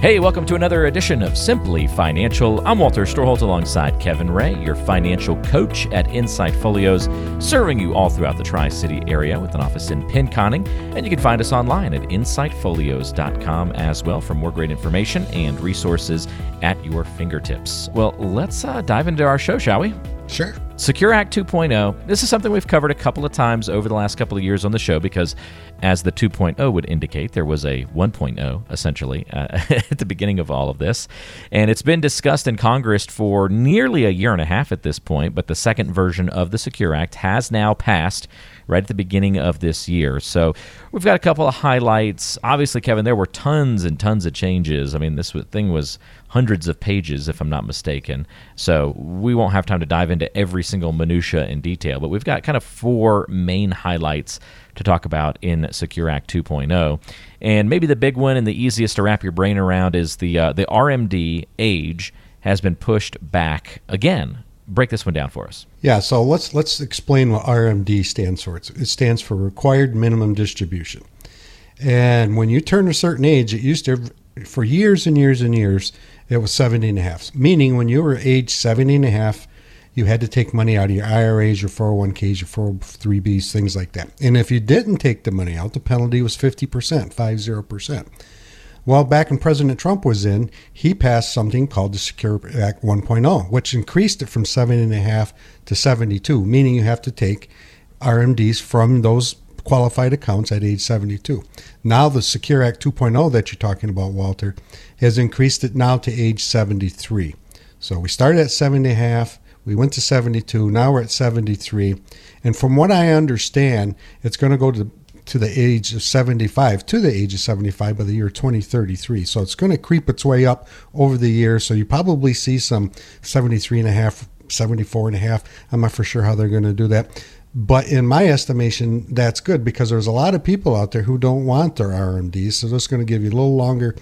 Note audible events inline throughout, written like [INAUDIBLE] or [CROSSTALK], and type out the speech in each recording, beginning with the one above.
Hey, welcome to another edition of Simply Financial. I'm Walter Storholt alongside Kevin Ray, your financial coach at Insight Folios, serving you all throughout the Tri City area with an office in Pinconning. And you can find us online at insightfolios.com as well for more great information and resources at your fingertips. Well, let's uh, dive into our show, shall we? Sure. Secure Act 2.0. This is something we've covered a couple of times over the last couple of years on the show because, as the 2.0 would indicate, there was a 1.0 essentially uh, [LAUGHS] at the beginning of all of this. And it's been discussed in Congress for nearly a year and a half at this point, but the second version of the Secure Act has now passed right at the beginning of this year. So we've got a couple of highlights. Obviously, Kevin, there were tons and tons of changes. I mean, this thing was hundreds of pages, if I'm not mistaken. So we won't have time to dive into every single minutia in detail, but we've got kind of four main highlights to talk about in Secure Act 2.0. And maybe the big one and the easiest to wrap your brain around is the uh, the RMD age has been pushed back again. Break this one down for us. Yeah, so let's let's explain what RMD stands for. It's, it stands for Required Minimum Distribution. And when you turn a certain age, it used to for years and years and years it was 70 and a half. Meaning when you were age 70 and a half, you had to take money out of your IRAs, your 401ks, your 403bs, things like that. And if you didn't take the money out, the penalty was 50%, 50%. Well, back when President Trump was in, he passed something called the Secure Act 1.0, which increased it from seven and a half to 72, meaning you have to take RMDs from those qualified accounts at age 72. Now, the Secure Act 2.0 that you're talking about, Walter, has increased it now to age 73. So we started at 70 and a half, we went to 72, now we're at 73. And from what I understand, it's going to go to to the age of 75 to the age of 75 by the year 2033 so it's going to creep its way up over the years so you probably see some 73 and a half 74 and a half i'm not for sure how they're going to do that but in my estimation, that's good because there's a lot of people out there who don't want their RMDs. So that's going to give you a little longer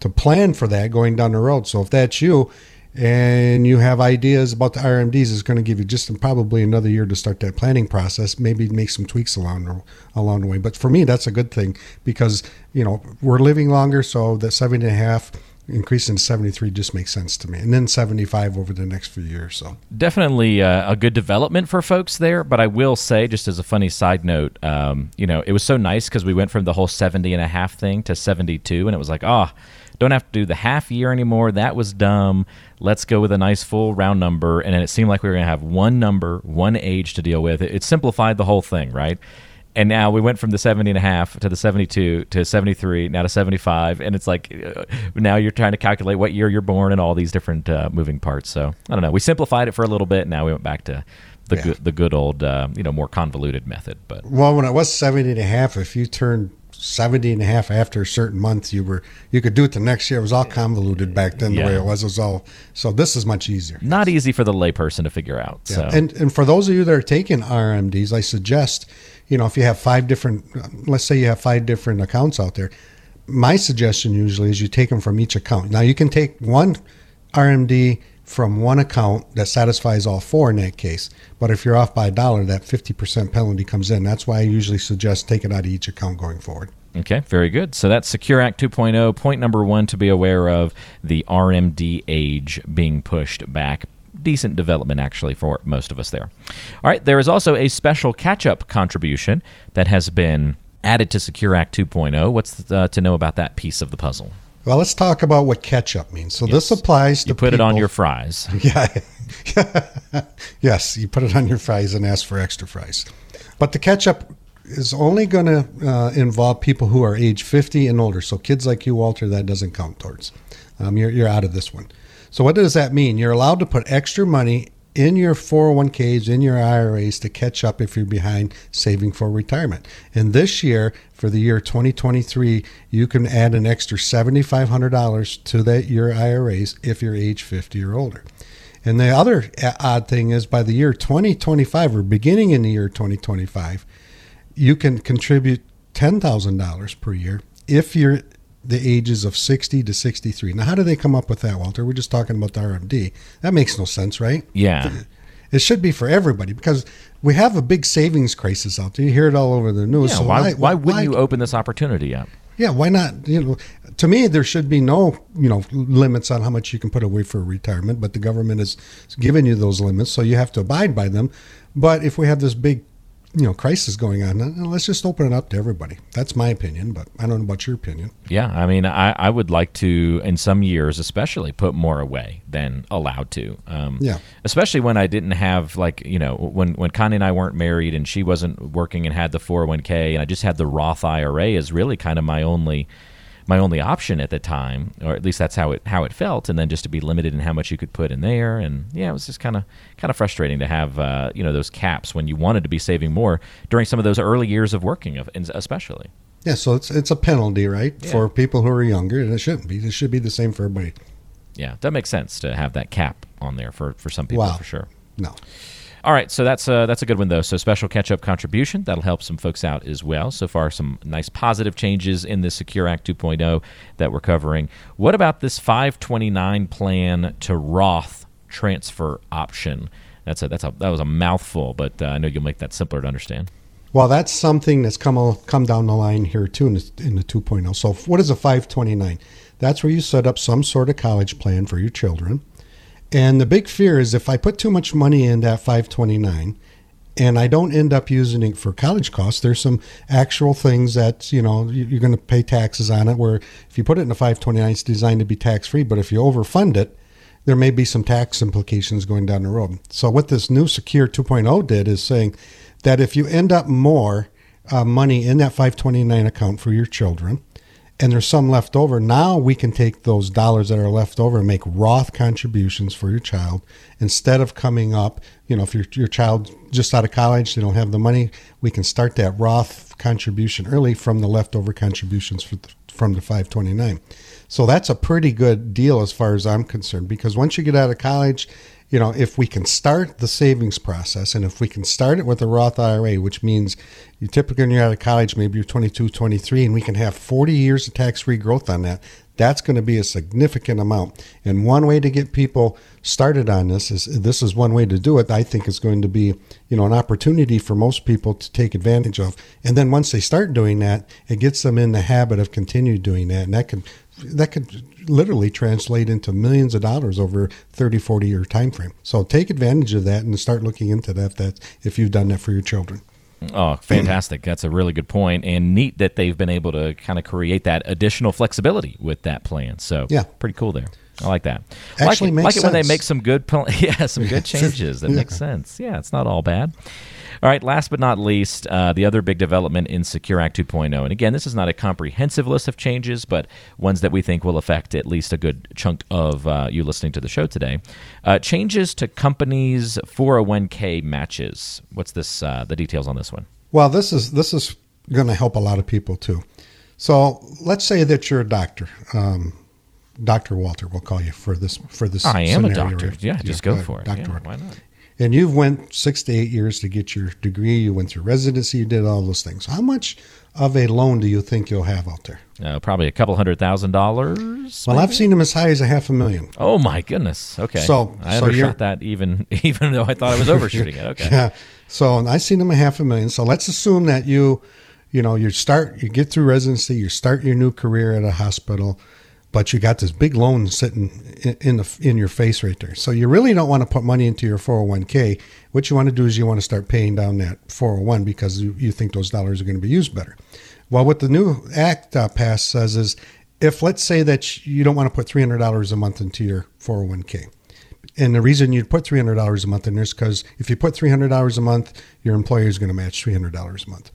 to plan for that going down the road. So if that's you and you have ideas about the RMDs, it's going to give you just probably another year to start that planning process. Maybe make some tweaks along the, along the way. But for me, that's a good thing because you know we're living longer, so the seven and a half increasing to 73 just makes sense to me and then 75 over the next few years so definitely uh, a good development for folks there but i will say just as a funny side note um, you know it was so nice because we went from the whole 70 and a half thing to 72 and it was like oh don't have to do the half year anymore that was dumb let's go with a nice full round number and it seemed like we were going to have one number one age to deal with. It, it simplified the whole thing right? And now we went from the 70 and a half to the 72 to 73 now to 75 and it's like uh, now you're trying to calculate what year you're born and all these different uh, moving parts. So i don't know. We simplified it for a little bit now we went back to the yeah. good the good old uh, you know more convoluted method but well when it was 70 and a half if you turned 70 and a half after a certain month you were you could do it the next year. It was all convoluted back then the way it was. It was all so this is much easier. Not easy for the layperson to figure out yeah. so. and and for those of you that are taking rmds i suggest you know if you have five different let's say you have five different accounts out there my suggestion usually is you take them from each account. Now you can take one rmd from one account that satisfies all four in that case. But if you're off by a dollar, that 50% penalty comes in. That's why I usually suggest taking out of each account going forward. Okay, very good. So that's Secure Act 2.0. Point number one to be aware of the RMD age being pushed back. Decent development, actually, for most of us there. All right, there is also a special catch up contribution that has been added to Secure Act 2.0. What's uh, to know about that piece of the puzzle? Well, let's talk about what ketchup means. So yes. this applies to you put people. it on your fries. [LAUGHS] Yeah. [LAUGHS] yes, you put it on your fries and ask for extra fries. But the ketchup is only going to uh, involve people who are age 50 and older. So kids like you, Walter, that doesn't count towards. Um, you're, you're out of this one. So what does that mean? You're allowed to put extra money in your 401ks, in your IRAs to catch up if you're behind saving for retirement. And this year, for the year 2023, you can add an extra $7,500 to that your IRAs if you're age 50 or older. And the other uh, odd thing is by the year 2025 or beginning in the year 2025, you can contribute $10,000 per year if you're the ages of 60 to 63. Now, how do they come up with that, Walter? We're just talking about the RMD. That makes no sense, right? Yeah. It should be for everybody because we have a big savings crisis out there. You hear it all over the news. Yeah, so why, why, why wouldn't you open this opportunity up? Yeah, why not? You know, to me, there should be no you know limits on how much you can put away for retirement, but the government is giving you those limits, so you have to abide by them. But if we have this big you know crisis going on let's just open it up to everybody. That's my opinion but i don't know about your opinion. Yeah i mean i, I would like to in some years especially put more away than allowed to. Um, yeah. especially when i didn't have like you know when when connie and i weren't married and she wasn't working and had the 401k and i just had the roth ira as really kind of my only my only option at the time, or at least that's how it how it felt. And then just to be limited in how much you could put in there, and yeah, it was just kind of kind of frustrating to have uh, you know those caps when you wanted to be saving more during some of those early years of working, of especially. Yeah, so it's it's a penalty, right, yeah. for people who are younger, and it shouldn't be. It should be the same for everybody. Yeah, that makes sense to have that cap on there for for some people wow. for sure. No. All right, so that's uh, that's a good one though. So special catch-up contribution that'll help some folks out as well. So far, some nice positive changes in the Secure Act 2.0 that we're covering. What about this 529 plan to Roth transfer option? That's a that's a that was a mouthful, but uh, I know you'll make that simpler to understand. Well, that's something that's come come down the line here too in the, in the 2.0. So, what is a 529? That's where you set up some sort of college plan for your children and the big fear is if I put too much money in that 529 and I don't end up using it for college costs, there's some actual things that, you know, you're going to pay taxes on it where if you put it in a 529, it's designed to be tax free. But if you overfund it, there may be some tax implications going down the road. So what this new Secure 2.0 did is saying that if you end up more uh, money in that 529 account for your children, and there's some left over. Now we can take those dollars that are left over and make Roth contributions for your child instead of coming up. You know, if your your child just out of college, they don't have the money, we can start that Roth contribution early from the leftover contributions the, from the 529. So that's a pretty good deal as far as I'm concerned because once you get out of college you know, if we can start the savings process and if we can start it with a Roth IRA, which means you typically when you're out of college, maybe you're 22, 23, and we can have 40 years of tax free growth on that, that's going to be a significant amount. And one way to get people started on this is this is one way to do it. I think is going to be, you know, an opportunity for most people to take advantage of. And then once they start doing that, it gets them in the habit of continue doing that. And that can that could literally translate into millions of dollars over 30 40 year time frame so take advantage of that and start looking into that that if you've done that for your children Oh, fantastic. That's a really good. And neat that they've been able to kind of create that additional flexibility with that plan. So, yeah. pretty cool there. I like that. Actually, like, makes like it when they make some good, pl- [LAUGHS] yeah, some good [LAUGHS] changes. That yeah. makes sense. Yeah, it's not all bad. All right, last but not least, uh, the other big development in Secure Act 2.0. And again, this is not a comprehensive list of changes, but ones that we think will affect at least a good chunk of uh, you listening to the show today. Uh, changes to companies' 401k matches. What's this? Uh, the details on this one? Well, this is this is going to help a lot of people too. So let's say that you're a doctor. Um, Dr. Walter, we'll call you for this for this. I am a doctor. right? Yeah, just go ahead, for it. Dr. Yeah, why not? And you've went six to eight years to get your degree. You went through residency. You did all those things. How much of a loan do you think you'll have out there? Uh, probably a couple hundred thousand dollars. Well, maybe? I've seen them as high as a half a million. Oh my goodness. Okay. So- I so undershot that even [LAUGHS] even though I thought I was [LAUGHS] overshooting it. Okay. Yeah. So I seen them a half a million. So let's assume that you, you know, you start, you get through residency, you start your new career at a hospital, but you got this big loan sitting in, the in your face right there. So you really don't want to put money into your 401k. What you want to do is you want to start paying down that 401 because you, you think those dollars are going to be used better. Well, what the new act uh, pass says is, if let's say that you don't want to put $300 a month into your 401k, and the reason you'd put three hundred dollars a month in there is because if you put three hundred dollars a month, your employer is going to match three hundred dollars a month.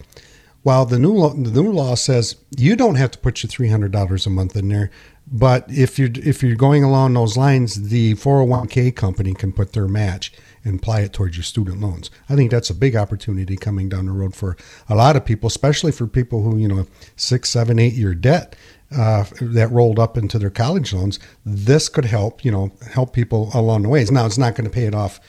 While the new law, the new law says you don't have to put your three hundred dollars a month in there, But if you're if you're going along those lines, the 401k company can put their match and apply it towards your student loans. I think that's a big opportunity coming down the road for a lot of people, especially for people who you know six, seven, eight year debt uh, that rolled up into their college loans. This could help you know help people along the ways. Now it's not going to pay it off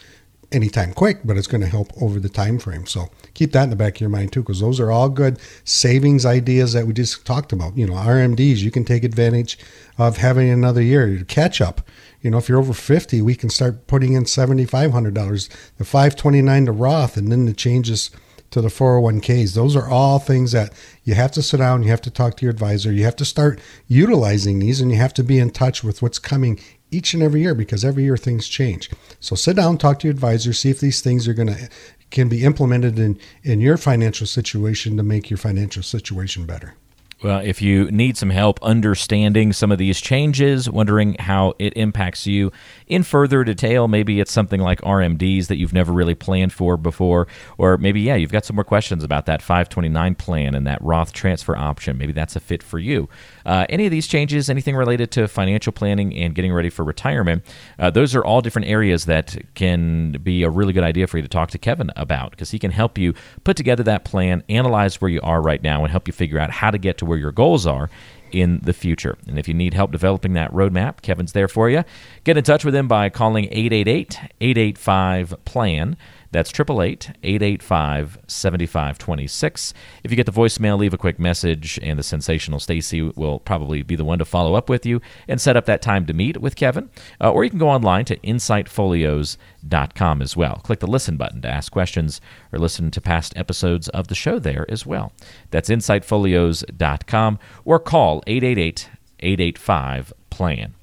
anytime quick, but it's going to help over the time frame. So keep that in the back of your mind too, because those are all good savings ideas that we just talked about. You know, RMDs, you can take advantage of having another year to catch up. You know, if you're over 50, we can start putting in $7,500, the 529 to Roth, and then the changes to the 401ks. Those are all things that you have to sit down, you have to talk to your advisor, you have to start utilizing these, and you have to be in touch with what's coming each and every year because every year things change. So sit down, talk to your advisor, see if these things are going to can be implemented in in your financial situation to make your financial situation better. Well, if you need some help understanding some of these changes, wondering how it impacts you in further detail, maybe it's something like RMDs that you've never really planned for before, or maybe, yeah, you've got some more questions about that 529 plan and that Roth transfer option. Maybe that's a fit for you. Uh, any of these changes, anything related to financial planning and getting ready for retirement, uh, those are all different areas that can be a really good idea for you to talk to Kevin about because he can help you put together that plan, analyze where you are right now, and help you figure out how to get to where your goals are in the future. And if you need help developing that roadmap, Kevin's there for you. Get in touch with him by calling 888 885 PLAN. That's 888 885 7526. If you get the voicemail, leave a quick message, and the sensational Stacy will probably be the one to follow up with you and set up that time to meet with Kevin. Uh, or you can go online to insightfolios.com as well. Click the listen button to ask questions or listen to past episodes of the show there as well. That's insightfolios.com or call 888 885 PLAN.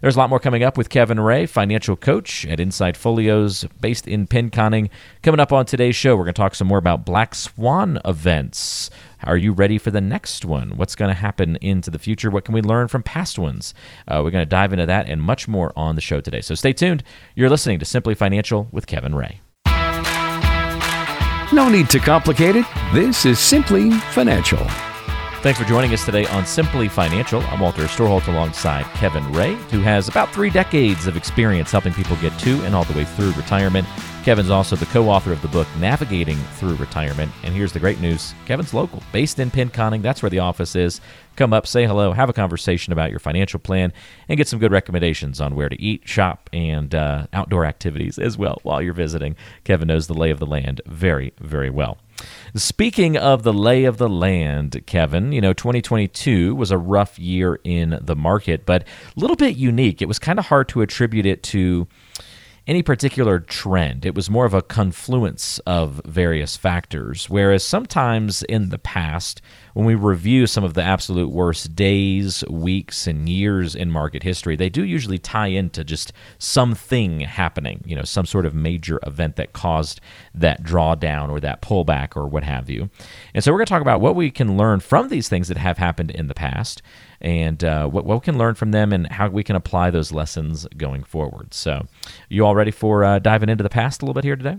There's a lot more coming up with Kevin Ray, financial coach at Insight Folios, based in Pinconning. Coming up on today's show, we're going to talk some more about Black Swan events. Are you ready for the next one? What's going to happen into the future? What can we learn from past ones? Uh, we're going to dive into that and much more on the show today. So stay tuned. You're listening to Simply Financial with Kevin Ray. No need to complicate it. This is Simply Financial. Thanks for joining us today on Simply Financial. I'm Walter Storholt alongside Kevin Ray, who has about three decades of experience helping people get to and all the way through retirement. Kevin's also the co author of the book Navigating Through Retirement. And here's the great news Kevin's local, based in Pinconning. That's where the office is. Come up, say hello, have a conversation about your financial plan, and get some good recommendations on where to eat, shop, and uh, outdoor activities as well while you're visiting. Kevin knows the lay of the land very, very well. Speaking of the lay of the land, Kevin, you know, 2022 was a rough year in the market, but a little bit unique. It was kind of hard to attribute it to any particular trend. It was more of a confluence of various factors. Whereas sometimes in the past, when we review some of the absolute worst days, weeks, and years in market history, they do usually tie into just something happening, you know, some sort of major event that caused that drawdown or that pullback or what have you. And so we're going to talk about what we can learn from these things that have happened in the past and uh, what, what we can learn from them and how we can apply those lessons going forward. So, you all ready for uh, diving into the past a little bit here today?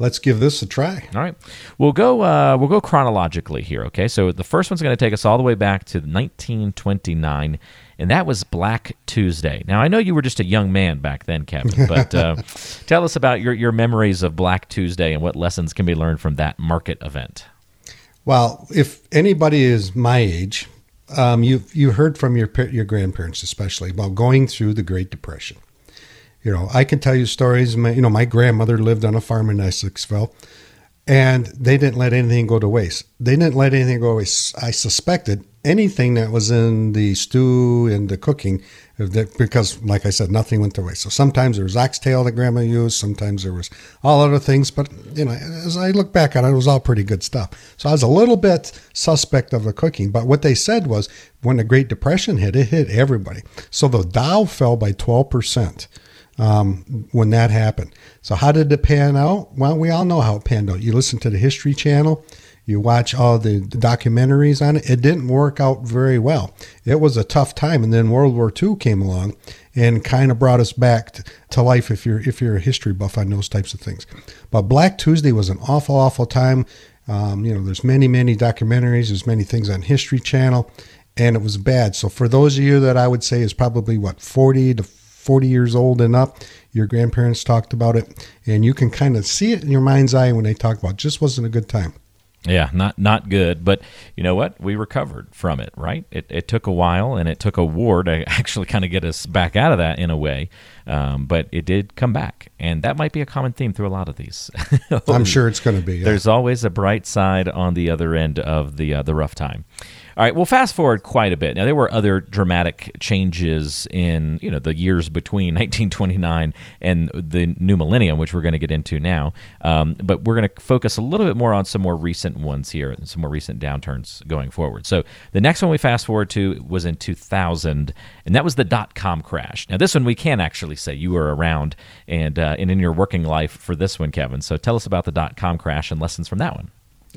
Let's give this a try. All right, we'll go. Uh, we'll go chronologically here. Okay, so the first one's going to take us all the way back to 1929, and that was Black Tuesday. Now I know you were just a young man back then, Kevin, [LAUGHS] but uh, tell us about your your memories of Black Tuesday and what lessons can be learned from that market event. Well, if anybody is my age, um, you you heard from your your grandparents especially about going through the Great Depression. You know, I can tell you stories. My, you know, my grandmother lived on a farm in Essexville, and they didn't let anything go to waste. They didn't let anything go waste. I suspected anything that was in the stew and the cooking, uh, because, like I said, nothing went to waste. So sometimes there was oxtail that Grandma used. Sometimes there was all other things. But you know, as I look back on it, it was all pretty good stuff. So I was a little bit suspect of the cooking. But what they said was, when the Great Depression hit, it hit everybody. So the Dow fell by twelve percent um, when that happened. So how did it pan out? Well, we all know how it panned out. You listen to the History Channel, you watch all the, documentaries on it. It didn't work out very well. It was a tough time, and then World War II came along and kind of brought us back to, to life. If you're if you're a history buff on those types of things, but Black Tuesday was an awful, awful time. Um, you know, there's many, many documentaries. There's many things on History Channel and it was bad. So for those of you that I would say is probably what 40 to 40 years old and up, your grandparents talked about it, and you can kind of see it in your mind's eye when they talk about it. just wasn't a good time. Yeah, not not good, but you know what? We recovered from it, right? It, it took a while, and it took a war to [LAUGHS] actually kind of get us back out of that in a way, um, but it did come back, and that might be a common theme through a lot of these. I'm [LAUGHS] sure it's going to be. Yeah. There's always a bright side on the other end of the uh, the rough time. All right, well, fast forward quite a bit. Now there were other dramatic changes in you know the years between [LAUGHS] 1929 and the new millennium, which we're going to get into now. Um, but we're going to focus a little bit more on some more recent ones here, and some more recent downturns going forward. So the next one we fast forward to was in 2000, and that was the dot com crash. Now this one we can actually say you were around and uh, and in your working life for this one, Kevin. So tell us about the dot com crash and lessons from that one.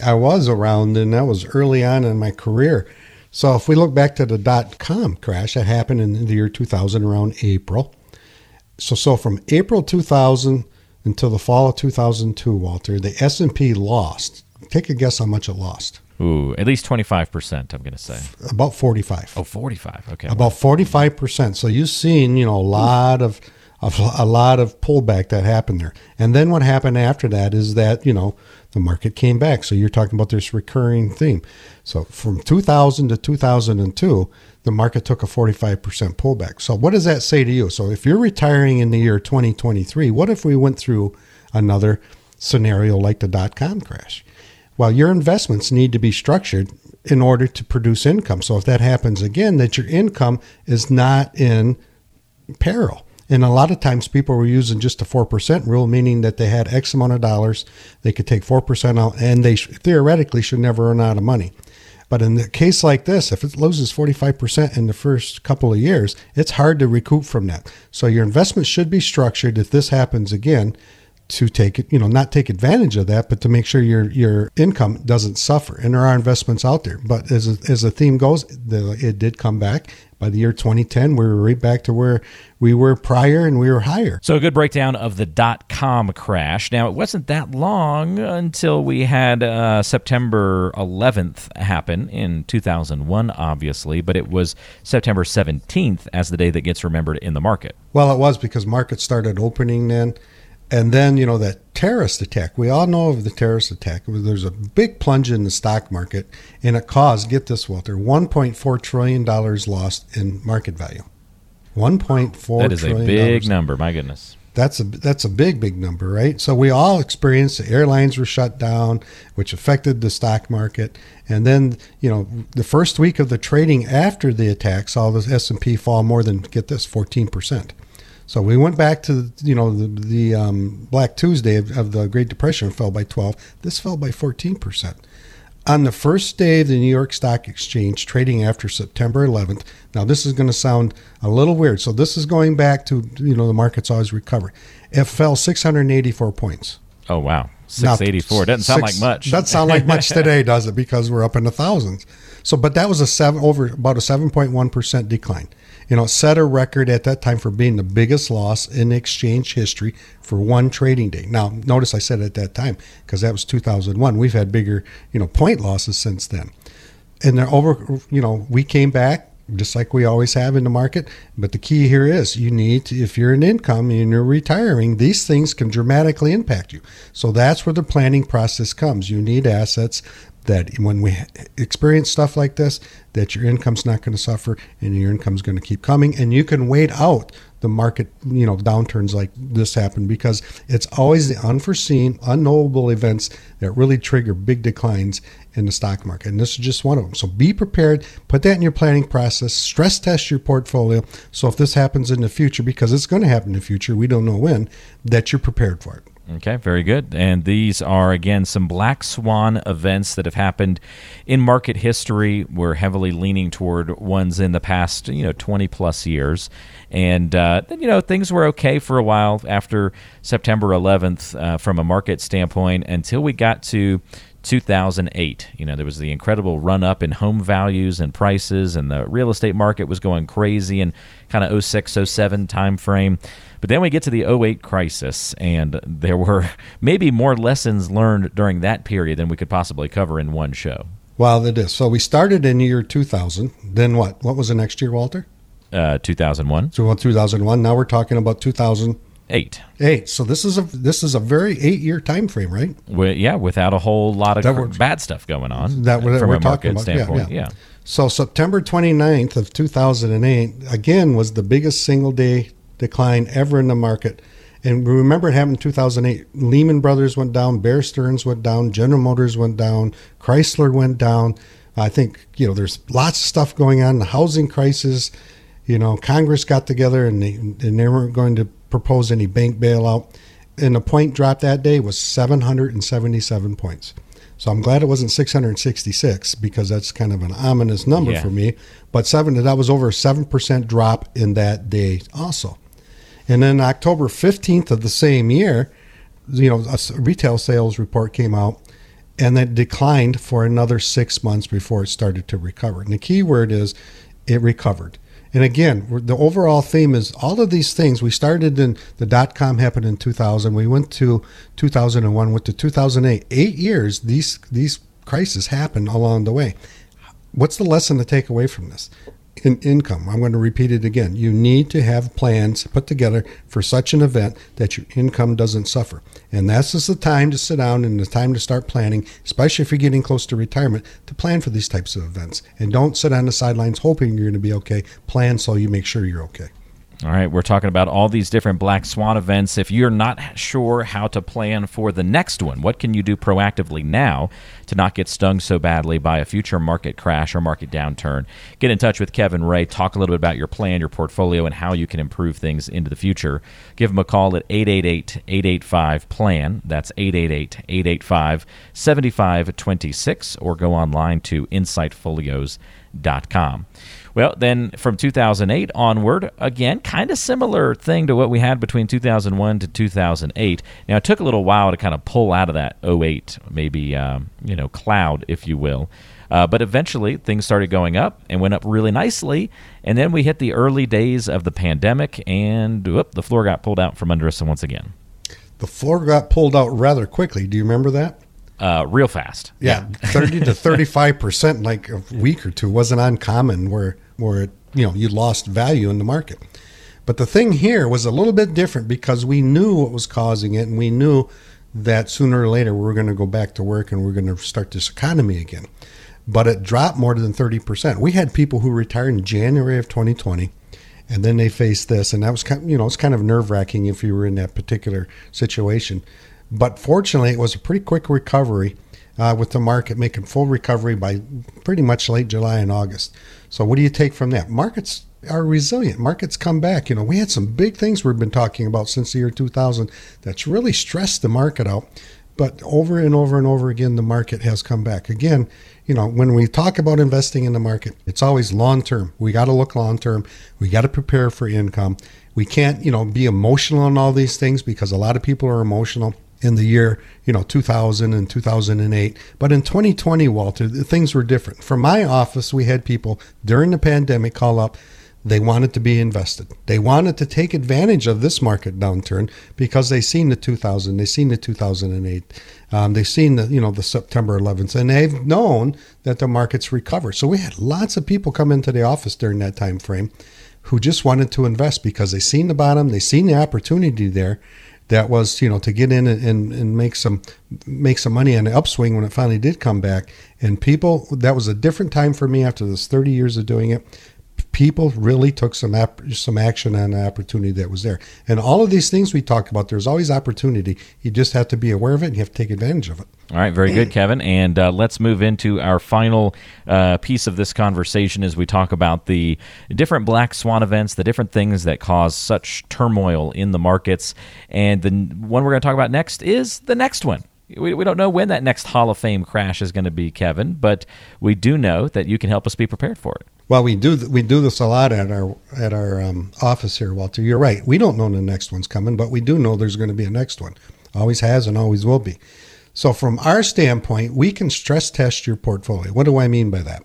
I was around, and that was early on in my career. So if we look back to the dot com crash, that happened in the year 2000 around April. So so from April 2000 until the fall of 2002, Walter, the S&P lost. Take a guess how much it lost. Ooh, at least 25%, I'm going to say. About 45. Oh, 45. Okay. About 45%. So you've seen, you know, a lot of a lot of pullback that happened there. And then what happened after that is that, you know, the market came back. So you're talking about this recurring theme. So from 2000 to 2002, the market took a 45% pullback. So what does that say to you? So if you're retiring in the year 2023, what if we went through another scenario like the dot com crash? Well, your investments need to be structured in order to produce income. So if that happens again, that your income is not in peril. And a lot of times people were using just a 4% rule, meaning that they had X amount of dollars, they could take 4% out, and they theoretically should never run out of money. But in a case like this, if it loses 45% in the first couple of years, it's hard to recoup from that. So your investment should be structured if this happens again to take it, you know, not take advantage of that, but to make sure your your income doesn't suffer. And there are investments out there. But as a, as the theme goes, the, it did come back. By the year 2010, we were right back to where we were prior and we were higher. So, a good breakdown of the dot com crash. Now, it wasn't that long until we had uh, September 11th happen in 2001, obviously, but it was September 17th as the day that gets remembered in the market. Well, it was because markets started opening then and then, you know, that terrorist attack, we all know of the terrorist attack. There's a big plunge in the stock market, and it caused, get this, Walter, $1.4 trillion lost in market value. $1.4 That is a big number, my goodness. That's a that's a big big number, right? So we all experienced the airlines were shut down, which affected the stock market, and then you know the first week of the trading after the attack saw the S and P fall more than get this fourteen percent. So we went back to you know the, the um, Black Tuesday of, of, the Great Depression fell by 12. This fell by 14 percent. On the first day of the New York Stock Exchange, trading after September 11th. Now this is going to sound a little weird. So this is going back to you know the market's always recovered. It fell 684 points. Oh wow, 684 doesn't sound six, like much. Doesn't sound like much today, does it? Because we're up in the thousands. So, but that was a seven over about a 7.1 percent decline you know, set a record at that time for being the biggest loss in exchange history for one trading day. Now, notice I said at that time because that was 2001. We've had bigger, you know, point losses since then. And they're over, you know, we came back just like we always have in the market. But the key here is you need to, if you're an income and you're retiring, these things can dramatically impact you. So that's where the planning process comes. You need assets that when we experience stuff like this, that your income's not going to suffer and your income's going to keep coming, and you can wait out the market, you know, downturns like this happen because it's always the unforeseen, unknowable events that really trigger big declines in the stock market. And this is just one of them. So be prepared, put that in your planning process, stress test your portfolio. So if this happens in the future, because it's going to happen in the future, we don't know when, that you're prepared for it. Okay, very good. And these are, again, some black swan events that have happened in market history. We're heavily leaning toward ones in the past, you know, 20 plus years. And, uh, then, you know, things were okay for a while after September 11th uh, from a market standpoint until we got to 2008. You know, there was the incredible run up in home values and prices, and the real estate market was going crazy in kind of 06, 07 time frame. But then we get to the 08 crisis, and there were [LAUGHS] maybe more lessons learned during that period than we could possibly cover in one show. Well, it is. So we started in the year 2000. Then what? What was the next year, Walter? Uh, 2001, So well, 2001. Now we're talking about 2008. Eight. Eight. So this is a this is a very eight year time frame, right? Yeah, without a whole lot of cr- bad stuff going on. That from we're a talking market about. Standpoint. yeah. yeah. So September 29th of 2008 again was the biggest single day decline ever in the market. And remember it happened in 2008. Lehman Brothers went down, Bear Stearns went down, General Motors went down, Chrysler went down. I think you know there's lots of stuff going on. The housing crisis, you know, Congress got together and they and they weren't going to propose any bank bailout. And the point drop that day was 777 points. So I'm glad it wasn't 666 because that's kind of an ominous number Yeah. for me. But seven that was over a seven percent drop in that day also. And then October 15th of the same year, you know, a retail sales report came out and that declined for another six months before it started to recover. And the key word is it recovered. And again, the overall theme is all of these things. We started in the dot com happened in 2000. We went to 2001, went to 2008. Eight years, these, these crises happened along the way. What's the lesson to take away from this? In income. I'm going to repeat it again. You need to have plans put together for such an event that your income doesn't suffer. And that's just the time to sit down and the time to start planning, especially if you're getting close to retirement, to plan for these types of events. And don't sit on the sidelines hoping you're going to be okay. Plan so you make sure you're okay. All right, we're talking about all these different black swan events. If you're not sure how to plan for the next one, what can you do proactively now to not get stung so badly by a future market crash or market downturn? Get in touch with Kevin Ray. Talk a little bit about your plan, your portfolio, and how you can improve things into the future. Give him a call at 888 885 PLAN. That's 888 885 7526, or go online to insightfolios.com. Well, then from 2008 onward, again, kind of similar thing to what we had between 2001 to 2008. Now, it took a little while to kind of pull out of that 08, maybe, um, you know, cloud, if you will. Uh, but eventually, things started going up and went up really nicely. And then we hit the early days of the pandemic, and whoop, the floor got pulled out from under us once again, The floor got pulled out rather quickly. Do you remember that? uh, real fast. Yeah, thirty to thirty-five percent, like a week or two, wasn't uncommon. Where where it, you know you lost value in the market. But the thing here was a little bit different because we knew what was causing it, and we knew that sooner or later we were going to go back to work and we are going to start this economy again. But it dropped more than thirty percent. We had people who retired in January of 2020, and then they faced this, and that was kind, you know, it's kind of nerve wracking if you were in that particular situation. But fortunately, it was a pretty quick recovery uh, with the market making full recovery by pretty much late July and August. So, what do you take from that? Markets are resilient. Markets come back. You know, we had some big things we've been talking about since the year 2000 that's really stressed the market out. But over and over and over again, the market has come back. Again, you know, when we talk about investing in the market, it's always long term. We got to look long term. We got to prepare for income. We can't, you know, be emotional on all these things because a lot of people are emotional in the year, you know, 2000 and 2008. But in 2020, Walter, things were different. From my office, we had people during the pandemic call up. They wanted to be invested. They wanted to take advantage of this market downturn because they seen the 2000, they seen the 2008, um, they seen the you know the September 11th, and they've known that the markets recover. So we had lots of people come into the office during that time frame who just wanted to invest because they seen the bottom, they seen the opportunity there, that was you know to get in and, and, and make some make some money on the upswing when it finally did come back. And people that was a different time for me after this 30 years of doing it people really took some ap- some action on the opportunity that was there and all of these things we talk about there's always opportunity you just have to be aware of it and you have to take advantage of it All right, very good, Kevin. And uh, let's move into our final uh, piece of this conversation as we talk about the different black swan events, the different things that cause such turmoil in the markets. And the one we're going to talk about next is the next one. We, we don't know when that next Hall of Fame crash is going to be, Kevin, but we do know that you can help us be prepared for it. Well, we do th- we do this a lot at our at our um, office here, Walter. You're right. We don't know when the next one's coming, but we do know there's going to be a next one. Always has and always will be. So, from our standpoint, we can stress test your portfolio. What do I mean by that?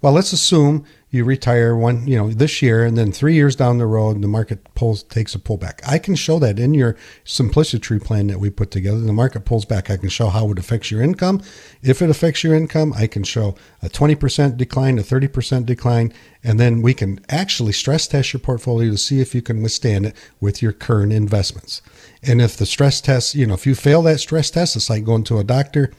Well, let's assume you retire one, you know, this year, and then three years down the road, the market pulls takes a pullback. I can show that in your simplicity plan that we put together. The market pulls back. I can show how it affects your income. If it affects your income, I can show a 20% decline, a 30% decline, and then we can actually stress test your portfolio to see if you can withstand it with your current investments. And if the stress test, you know, if you fail that stress test, it's like going to a doctor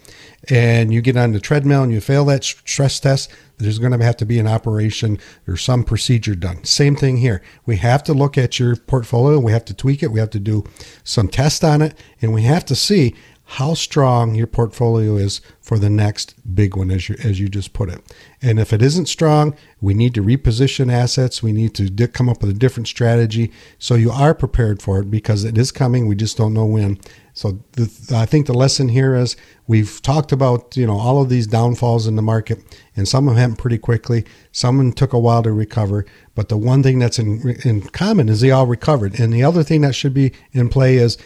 and you get on the treadmill and you fail that stress test, there's going to have to be an operation or some procedure done. Same thing here. We have to look at your portfolio, we have to tweak it, we have to do some tests on it, and we have to see how strong your portfolio is for the next big one, as you, as you just put it. And if it isn't strong, we need to reposition assets. We need to di- come up with a different strategy so you are prepared for it because it is coming. We just don't know when. So the, I think the lesson here is we've talked about you know all of these downfalls in the market, and some of them happened pretty quickly. Some took a while to recover. But the one thing that's in, in common is they all recovered. And the other thing that should be in play is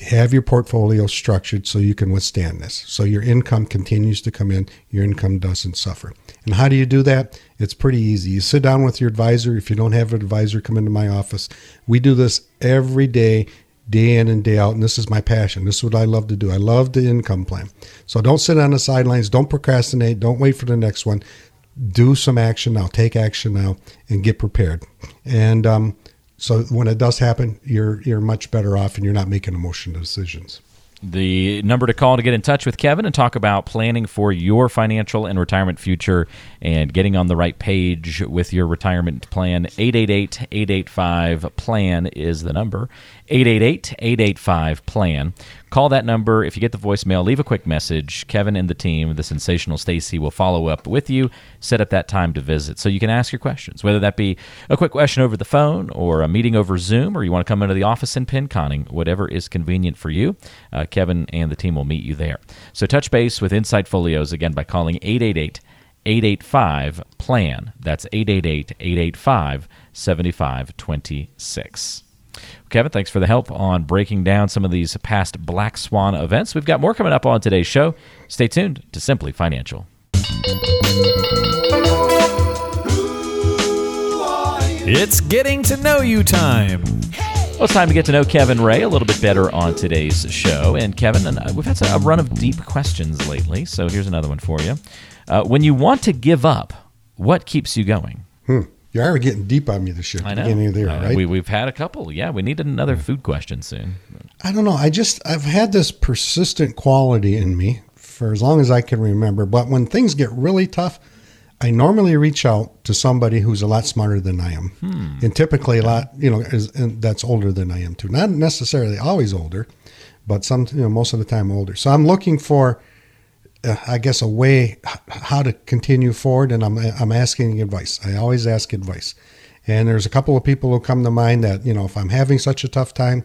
have your portfolio structured so you can withstand this. So your income continues to come in, your income doesn't suffer. And how do you do that? It's pretty easy. You sit down with your advisor. If you don't have an advisor, come into my office. We do this every day, day in and day out. And this is my passion. This is what I love to do. I love the income plan. So don't sit on the sidelines. Don't procrastinate. Don't wait for the next one. Do some action now. Take action now and get prepared. And um, so when it does happen, you're you're much better off, and you're not making emotional decisions. The number to call to get in touch with Kevin and talk about planning for your financial and retirement future and getting on the right page with your retirement plan 888-885 plan is the number 888-885 plan Call that number. If you get the voicemail, leave a quick message. Kevin and the team, the sensational Stacy, will follow up with you, set up that time to visit so you can ask your questions, whether that be a quick question over the phone or a meeting over Zoom, or you want to come into the office in Pinconning, whatever is convenient for you. Uh, Kevin and the team will meet you there. So touch base with Insight Folios again by calling 888 885 PLAN. That's 888 885 7526. Kevin, thanks for the help on breaking down some of these past Black Swan events. We've got more coming up on today's show. Stay tuned to Simply Financial. It's getting to know you time. Well, it's time to get to know Kevin Ray a little bit better on today's show. And Kevin, uh, we've had a run of deep questions lately, so here's another one for you. Uh, when you want to give up, what keeps you going? Hmm. You are already getting deep on me this year. I know. Beginning of the year, right? we, we've had a couple. Yeah, we need another food question soon. I don't know. I just I've had this persistent quality in me for as long as I can remember. But when things get really tough, I normally reach out to somebody who's a lot smarter than I am, hmm. and typically a lot you know is, and that's older than I am too. Not necessarily always older, but some you know most of the time older. So I'm looking for. Uh, I guess a way how to continue forward, and I'm I'm asking advice. I always ask advice, and there's a couple of people who come to mind that you know if I'm having such a tough time,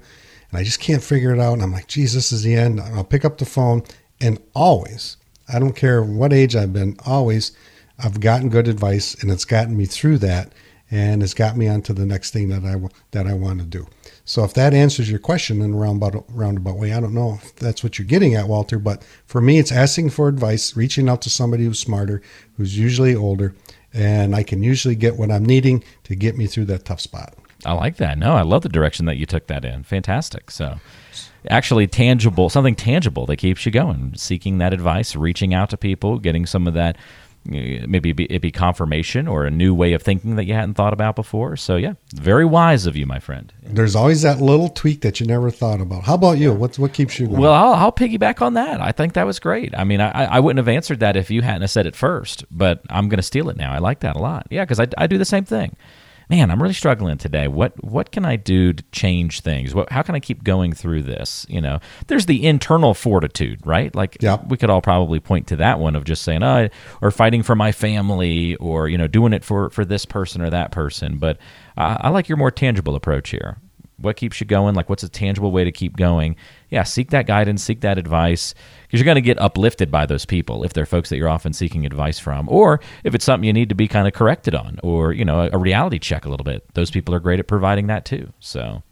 and I just can't figure it out, and I'm like, geez, this is the end. I'll pick up the phone, and always, I don't care what age I've been, always, I've gotten good advice, and it's gotten me through that, and it's got me onto the next thing that I that I want to do. So if that answers your question in a roundabout, roundabout way, I don't know if that's what you're getting at, Walter, but for me, it's asking for advice, reaching out to somebody who's smarter, who's usually older, and I can usually get what I'm needing to get me through that tough spot. I like that. No, I love the direction that you took that in. Fantastic. So, actually, tangible, something tangible that keeps you going, seeking that advice, reaching out to people, getting some of that. Maybe it be, confirmation or a new way of thinking that you hadn't thought about before. So, yeah, very wise of you, my friend. There's always that little tweak that you never thought about. How about you? What what keeps you going? Well, I'll, I'll piggyback on that. I think that was great. I mean, I, I wouldn't have answered that if you hadn't said it first, but I'm going to steal it now. I like that a lot. Yeah, because I, I do the same thing. Man, I'm really struggling today. What what can I do to change things? What how can I keep going through this? You know, there's the internal fortitude, right? Like Yep. we could all probably point to that one of just saying, oh, or fighting for my family, or you know, doing it for for this person or that person. But I, I like your more tangible approach here what keeps you going like what's a tangible way to keep going yeah seek that guidance seek that advice because you're going to get uplifted by those people if they're folks that you're often seeking advice from or if it's something you need to be kind of corrected on or you know a, reality check a little bit those people are great at providing that too so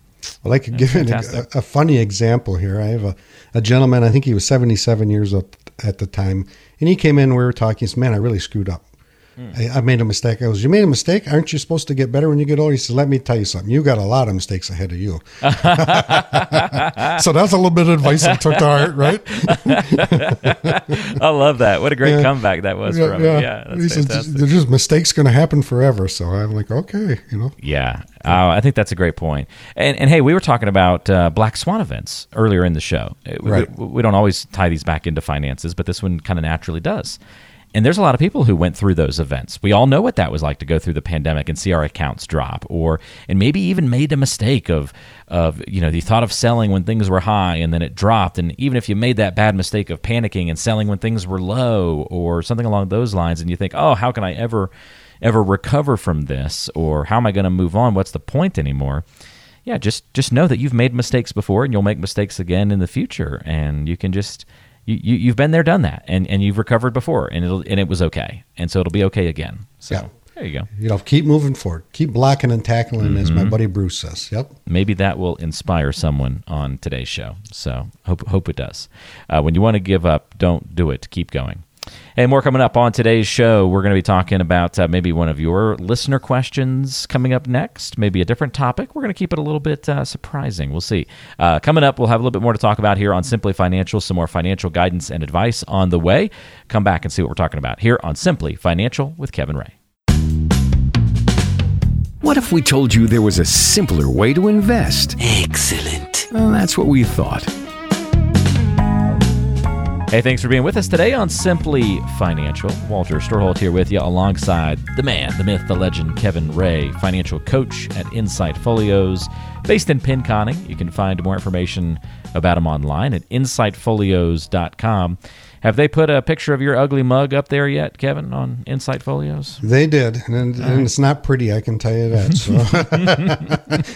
Well, I could give a, a funny example here. I have a, a gentleman, I think he was 77 years old at the time, and he came in, we were talking, he said, man, I really screwed up. I, I made a mistake. I was, you made a mistake. Aren't you supposed to get better when you get older? He says, let me tell you something. You got a lot of mistakes ahead of you. [LAUGHS] so that's a little bit of advice I took to heart, right? I love that. What a great comeback that was from him. Yeah, He says, fantastic. there's just mistakes going to happen forever. So I'm like, okay, you know. Yeah, uh, I think that's a great point. And, and hey, we were talking about uh, black swan events earlier in the show. Uh, Right. We, we don't always tie these back into finances, but this one kind of naturally does. And there's a lot of people who went through those events. We all know what that was like to go through the pandemic and see our accounts drop, or and maybe even made a mistake of of you know you thought of selling when things were high and then it dropped, and even if you made that bad mistake of panicking and selling when things were low or something along those lines, and you think, oh, how can I ever ever recover from this or how am I going to move on? What's the point anymore? Yeah, just just know that you've made mistakes before and you'll make mistakes again in the future and you can just you, you you've been there done that and and you've recovered before and it'll and it was okay. And so it'll be okay again. So Yeah. there you go. You know, keep moving forward. Keep blocking and tackling, as Mm-hmm. my buddy Bruce says. Yep. maybe that will inspire someone on today's show. So hope hope it does. Uh, when you want to give up, don't do it. Keep going. Hey, more coming up on today's show. We're going to be talking about uh, maybe one of your listener questions coming up next, maybe a different topic. We're going to keep it a little bit uh, surprising. We'll see. Uh, coming up, we'll have a little bit more to talk about here on Simply Financial, some more financial guidance and advice on the way. Come back and see what we're talking about here on Simply Financial with Kevin Ray. What if we told you there was a simpler way to invest? Excellent. Well, that's what we thought. Hey, thanks for being with us today on Simply Financial. Walter Storholt here with you alongside the man, the myth, the legend, Kevin Ray, financial coach at Insight Folios, based in Pinconning. You can find more information about him online at insightfolios.com. Have they put a picture of your ugly mug up there yet, Kevin, on Insight Folios? They did, and, and it's not pretty. I can tell you that. So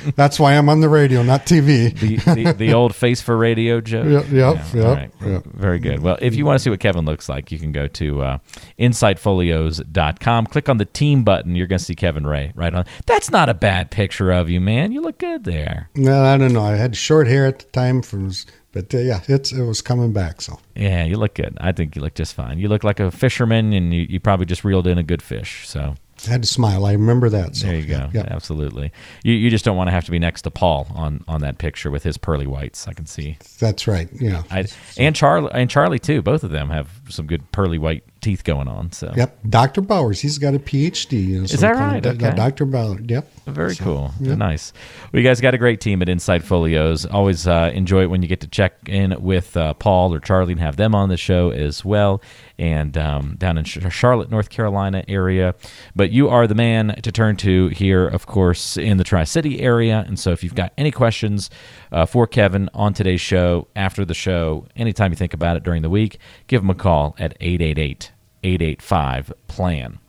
[LAUGHS] [LAUGHS] that's why I'm on the radio, not TV. The, the, the old face for radio joke? Yep, yep, Yeah, yep, right. yep. Very good. Well, if you want to see what Kevin looks like, you can go to uh, insightfolios.com. Click on the team button. You're going to see Kevin Ray right on. That's not a bad picture of you, man. You look good there. No, I don't know. I had short hair at the time, from, but uh, yeah, it's it was coming back. So Yeah, you look good. I think you look just fine. You look like a fisherman, and you, you probably just reeled in a good fish. So I had to smile. I remember that. So there you go. Yeah, yeah. Absolutely. You, you just don't want to have to be next to Paul on, on that picture with his pearly whites. I can see. that's right. Yeah. I, and Charlie and Charlie too. Both of them have some good pearly white teeth going on. So Yep, Dr. Bowers. He's got a PhD. You know, Is that right? of- Okay. Dr. Bowers. Yep. Very cool. Nice. Well, you guys got a great team at Insight Folios. Always uh, enjoy it when you get to check in with uh, Paul or Charlie and have them on the show as well. And um, down in Charlotte, North Carolina area. But you are the man to turn to here, of course, in the Tri City area. And so if you've got any questions uh, for Kevin on today's show, after the show, anytime you think about it during the week, give him a call at 888 885 PLAN.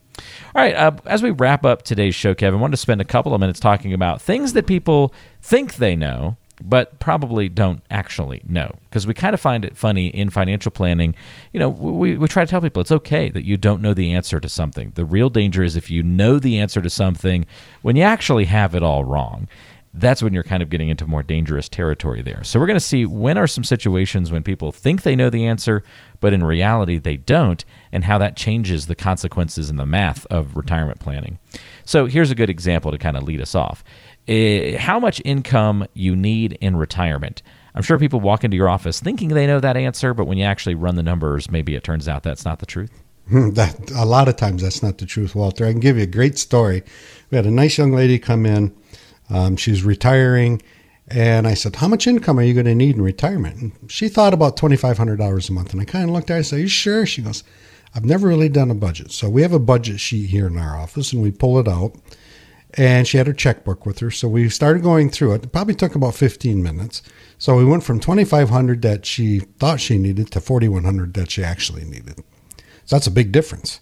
All right, uh, as we wrap up today's show, Kevin, I wanted to spend a couple of minutes talking about things that people think they know, but probably don't actually know. Because we kind of find it funny in financial planning. You know, we, we try to tell people it's okay that you don't know the answer to something. The real danger is if you know the answer to something when you actually have it all wrong that's when you're kind of getting into more dangerous territory there. So we're going to see when are some situations when people think they know the answer, but in reality they don't, and how that changes the consequences and the math of retirement planning. So here's a good example to kind of lead us off. Eh, how much income you need in retirement. I'm sure people walk into your office thinking they know that answer, but when you actually run the numbers, maybe it turns out that's not the truth. [LAUGHS] that a lot of times that's not the truth, Walter. I can give you a great story. We had a nice young lady come in. Um, she's retiring, and I said, "How much income are you going to need in retirement?" And she thought about twenty five hundred dollars a month, and I kind of looked at her and said, "Are you sure?" She goes, "I've never really done a budget, so we have a budget sheet here in our office, and we pull it out." And she had her checkbook with her, so we started going through it. It probably took about fifteen minutes. So we went from twenty five hundred that she thought she needed to forty one hundred that she actually needed. So that's a big difference.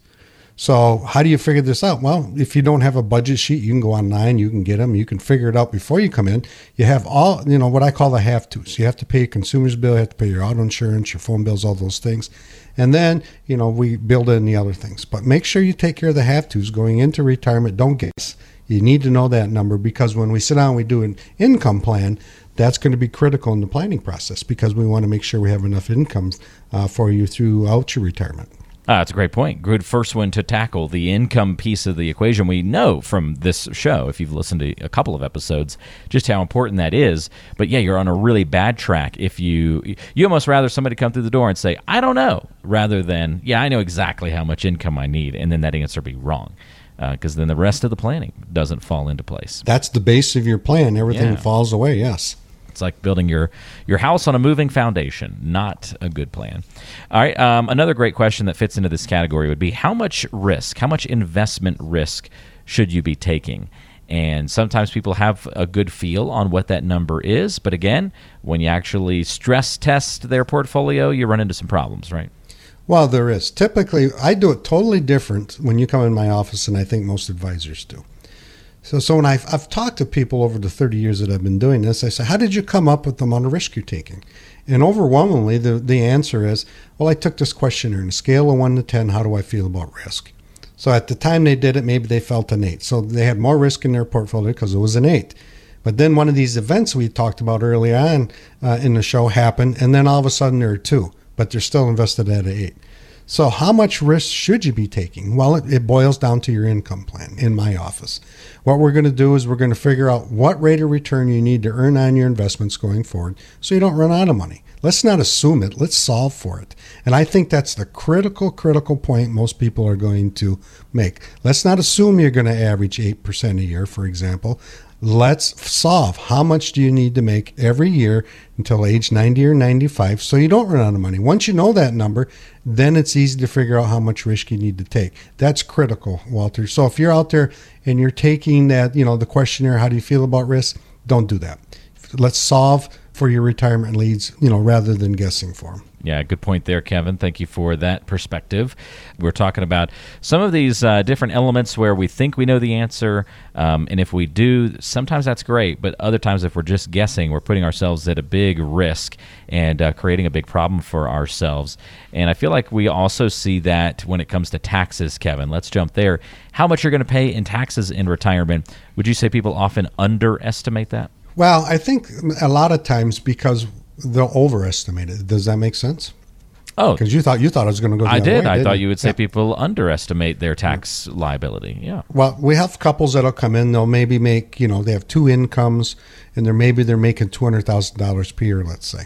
So how do you figure this out? Well, if you don't have a budget sheet, you can go online, you can get them, you can figure it out before you come in. You have all, you know, what I call the have tos. You have to pay your consumer's bill, you have to pay your auto insurance, your phone bills, all those things. And then, you know, we build in the other things. But make sure you take care of the have tos going into retirement. Don't guess. You need to know that number because when we sit down and we do an income plan, that's going to be critical in the planning process because we want to make sure we have enough income uh, for you throughout your retirement. Uh, that's a great point. Good first one to tackle the income piece of the equation. We know from this show, if you've listened to a couple of episodes, just how important that is. But yeah, you're on a really bad track if you you almost rather somebody come through the door and say, "I don't know," rather than, "Yeah, I know exactly how much income I need," and then that answer be wrong. Because uh, then the rest of the planning doesn't fall into place. That's the base of your plan. Everything Yeah. falls away. Yes. It's like building your your house on a moving foundation. Not a good plan. All right. Um, another great question that fits into this category would be how much risk, how much investment risk should you be taking? And sometimes people have a good feel on what that number is, but again, when you actually stress test their portfolio, you run into some problems, right? Well, there is. Typically, I do it totally different when you come in my office and I think most advisors do. So, so when I've, I've talked to people over the 30 years that I've been doing this, I say, how did you come up with the amount of risk you're taking? And overwhelmingly, the, the answer is, well, I took this questionnaire on a scale of 1 to 10, how do I feel about risk? So at the time they did it, maybe they felt an 8. So they had more risk in their portfolio because it was an 8. But then one of these events we talked about early on uh, in the show happened, and then all of a sudden they're 2, but they're still invested at an 8. So, how much risk should you be taking? Well, it, it boils down to your income plan in my office. What we're going to do is we're going to figure out what rate of return you need to earn on your investments going forward so you don't run out of money. Let's not assume it, let's solve for it. And I think that's the critical, critical point most people are going to make. Let's not assume you're going to average 8% a year, for example. Let's solve how much do you need to make every year until age 90 or 95 so you don't run out of money. Once you know that number, then it's easy to figure out how much risk you need to take. That's critical, Walter. So if you're out there and you're taking that, you know, the questionnaire, how do you feel about risk? Don't do that. Let's solve for your retirement leads, you know, rather than guessing for them. Yeah, good point there, Kevin. Thank you for that perspective. We're talking about some of these uh, different elements where we think we know the answer, um, and if we do, sometimes that's great. But other times, if we're just guessing, we're putting ourselves at a big risk and uh, creating a big problem for ourselves. And I feel like we also see that when it comes to taxes, Kevin. Let's jump there. How much you're going to pay in taxes in retirement? Would you say people often underestimate that? Well, I think a lot of times because they'll overestimate it. Does that make sense? Oh, Because you thought you thought I was going to go. I did. way, I thought you would say Yeah. people underestimate their tax liability. Yeah. Well, we have couples that'll come in. They'll maybe make you know they have two incomes, and they're maybe they're making two hundred thousand dollars per year. Let's say,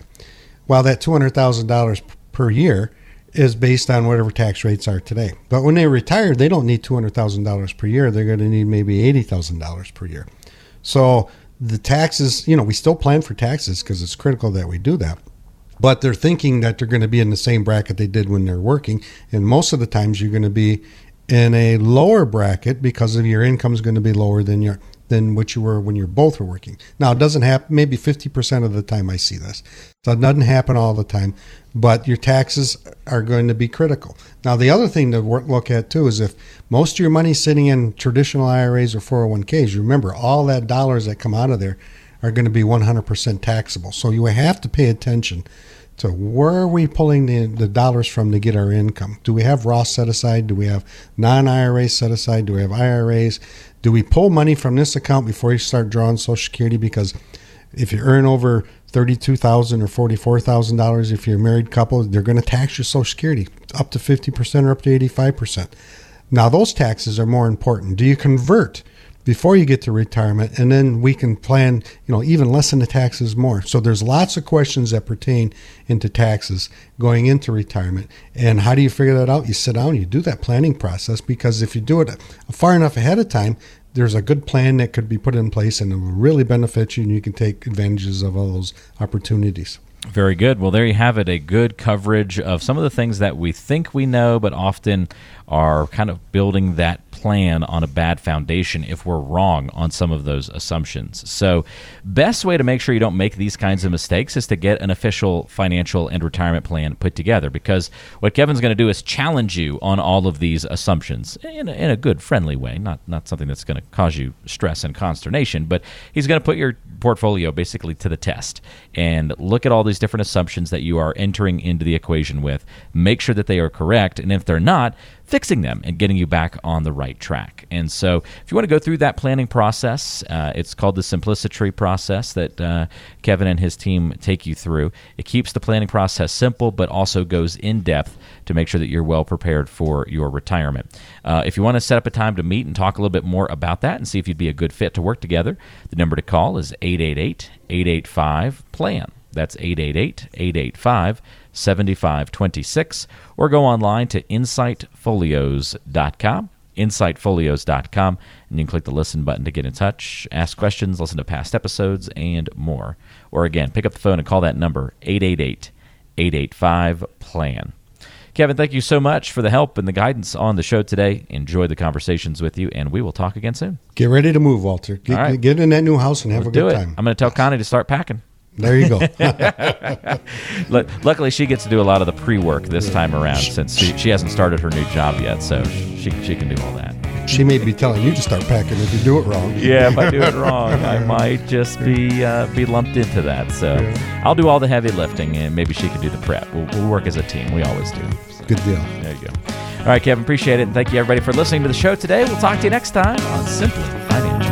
well, that two hundred thousand dollars per year is based on whatever tax rates are today. But when they retire, they don't need two hundred thousand dollars per year. They're going to need maybe eighty thousand dollars per year. So the taxes, you know, we still plan for taxes because it's critical that we do that. But they're thinking that they're going to be in the same bracket they did when they're working, and most of the times you're going to be in a lower bracket because of your income is going to be lower than your than what you were when you're both were working. Now it doesn't happen. Maybe 50% of the time I see this, so it doesn't happen all the time. But your taxes are going to be critical. Now the other thing to look at too is if most of your money's sitting in traditional IRAs or 401ks. Remember, all that dollars that come out of there are going to be 100% taxable. So you have to pay attention to where are we pulling the, the dollars from to get our income? Do we have Roth set aside? Do we have non IRAs set aside? Do we have IRAs? Do we pull money from this account before you start drawing Social Security? Because if you earn over thirty-two thousand or forty-four thousand dollars, if you're a married couple, they're going to tax your Social Security up to fifty percent or up to eighty-five percent. Now those taxes are more important. Do you convert before you get to retirement, and then we can plan, you know, even lessen the taxes more. So there's lots of questions that pertain into taxes going into retirement. And how do you figure that out? You sit down, you do that planning process because if you do it far enough ahead of time, there's a good plan that could be put in place and it will really benefit you and you can take advantages of all those opportunities. Very good. Well, there you have it a good coverage of some of the things that we think we know, but often are kind of building that plan on a bad foundation if we're wrong on some of those assumptions. So, best way to make sure you don't make these kinds of mistakes is to get an official financial and retirement plan put together because what Kevin's going to do is challenge you on all of these assumptions in a, in a good, friendly way, not, not something that's going to cause you stress and consternation, but he's going to put your portfolio basically to the test and look at all these different assumptions that you are entering into the equation with. Make sure that they are correct, and if they're not, fixing them and getting you back on the right track. And so, if you want to go through that planning process, uh, it's called the Simplicity process that uh, Kevin and his team take you through. It keeps the planning process simple, but also goes in depth to make sure that you're well prepared for your retirement. Uh, if you want to set up a time to meet and talk a little bit more about that and see if you'd be a good fit to work together, the number to call is 888 885 PLAN. That's 888 885 7526. Or go online to insightfolios.com. Insightfolios.com, and you can click the listen button to get in touch, ask questions, listen to past episodes, and more. Or again, pick up the phone and call that number 888 885 PLAN. Kevin, thank you so much for the help and the guidance on the show today. Enjoy the conversations with you, and we will talk again soon. Get ready to move, Walter. Get, All right. get in that new house and have Let's a good time. I'm going to tell Connie to start packing. There you go. [LAUGHS] Lu- Luckily, she gets to do a lot of the pre-work this time around since she, she hasn't started her new job yet, so she, she can do all that. she may be telling you to start packing if you do it wrong. Yeah, if I do it wrong, [LAUGHS] I might just be uh, be lumped into that. So I'll do all the heavy lifting, and maybe she can do the prep. We'll, we'll work as a team. We always do. Good deal. There you go. All right, Kevin, appreciate it, and thank you everybody for listening to the show today. We'll talk to you next time on Simply Financial.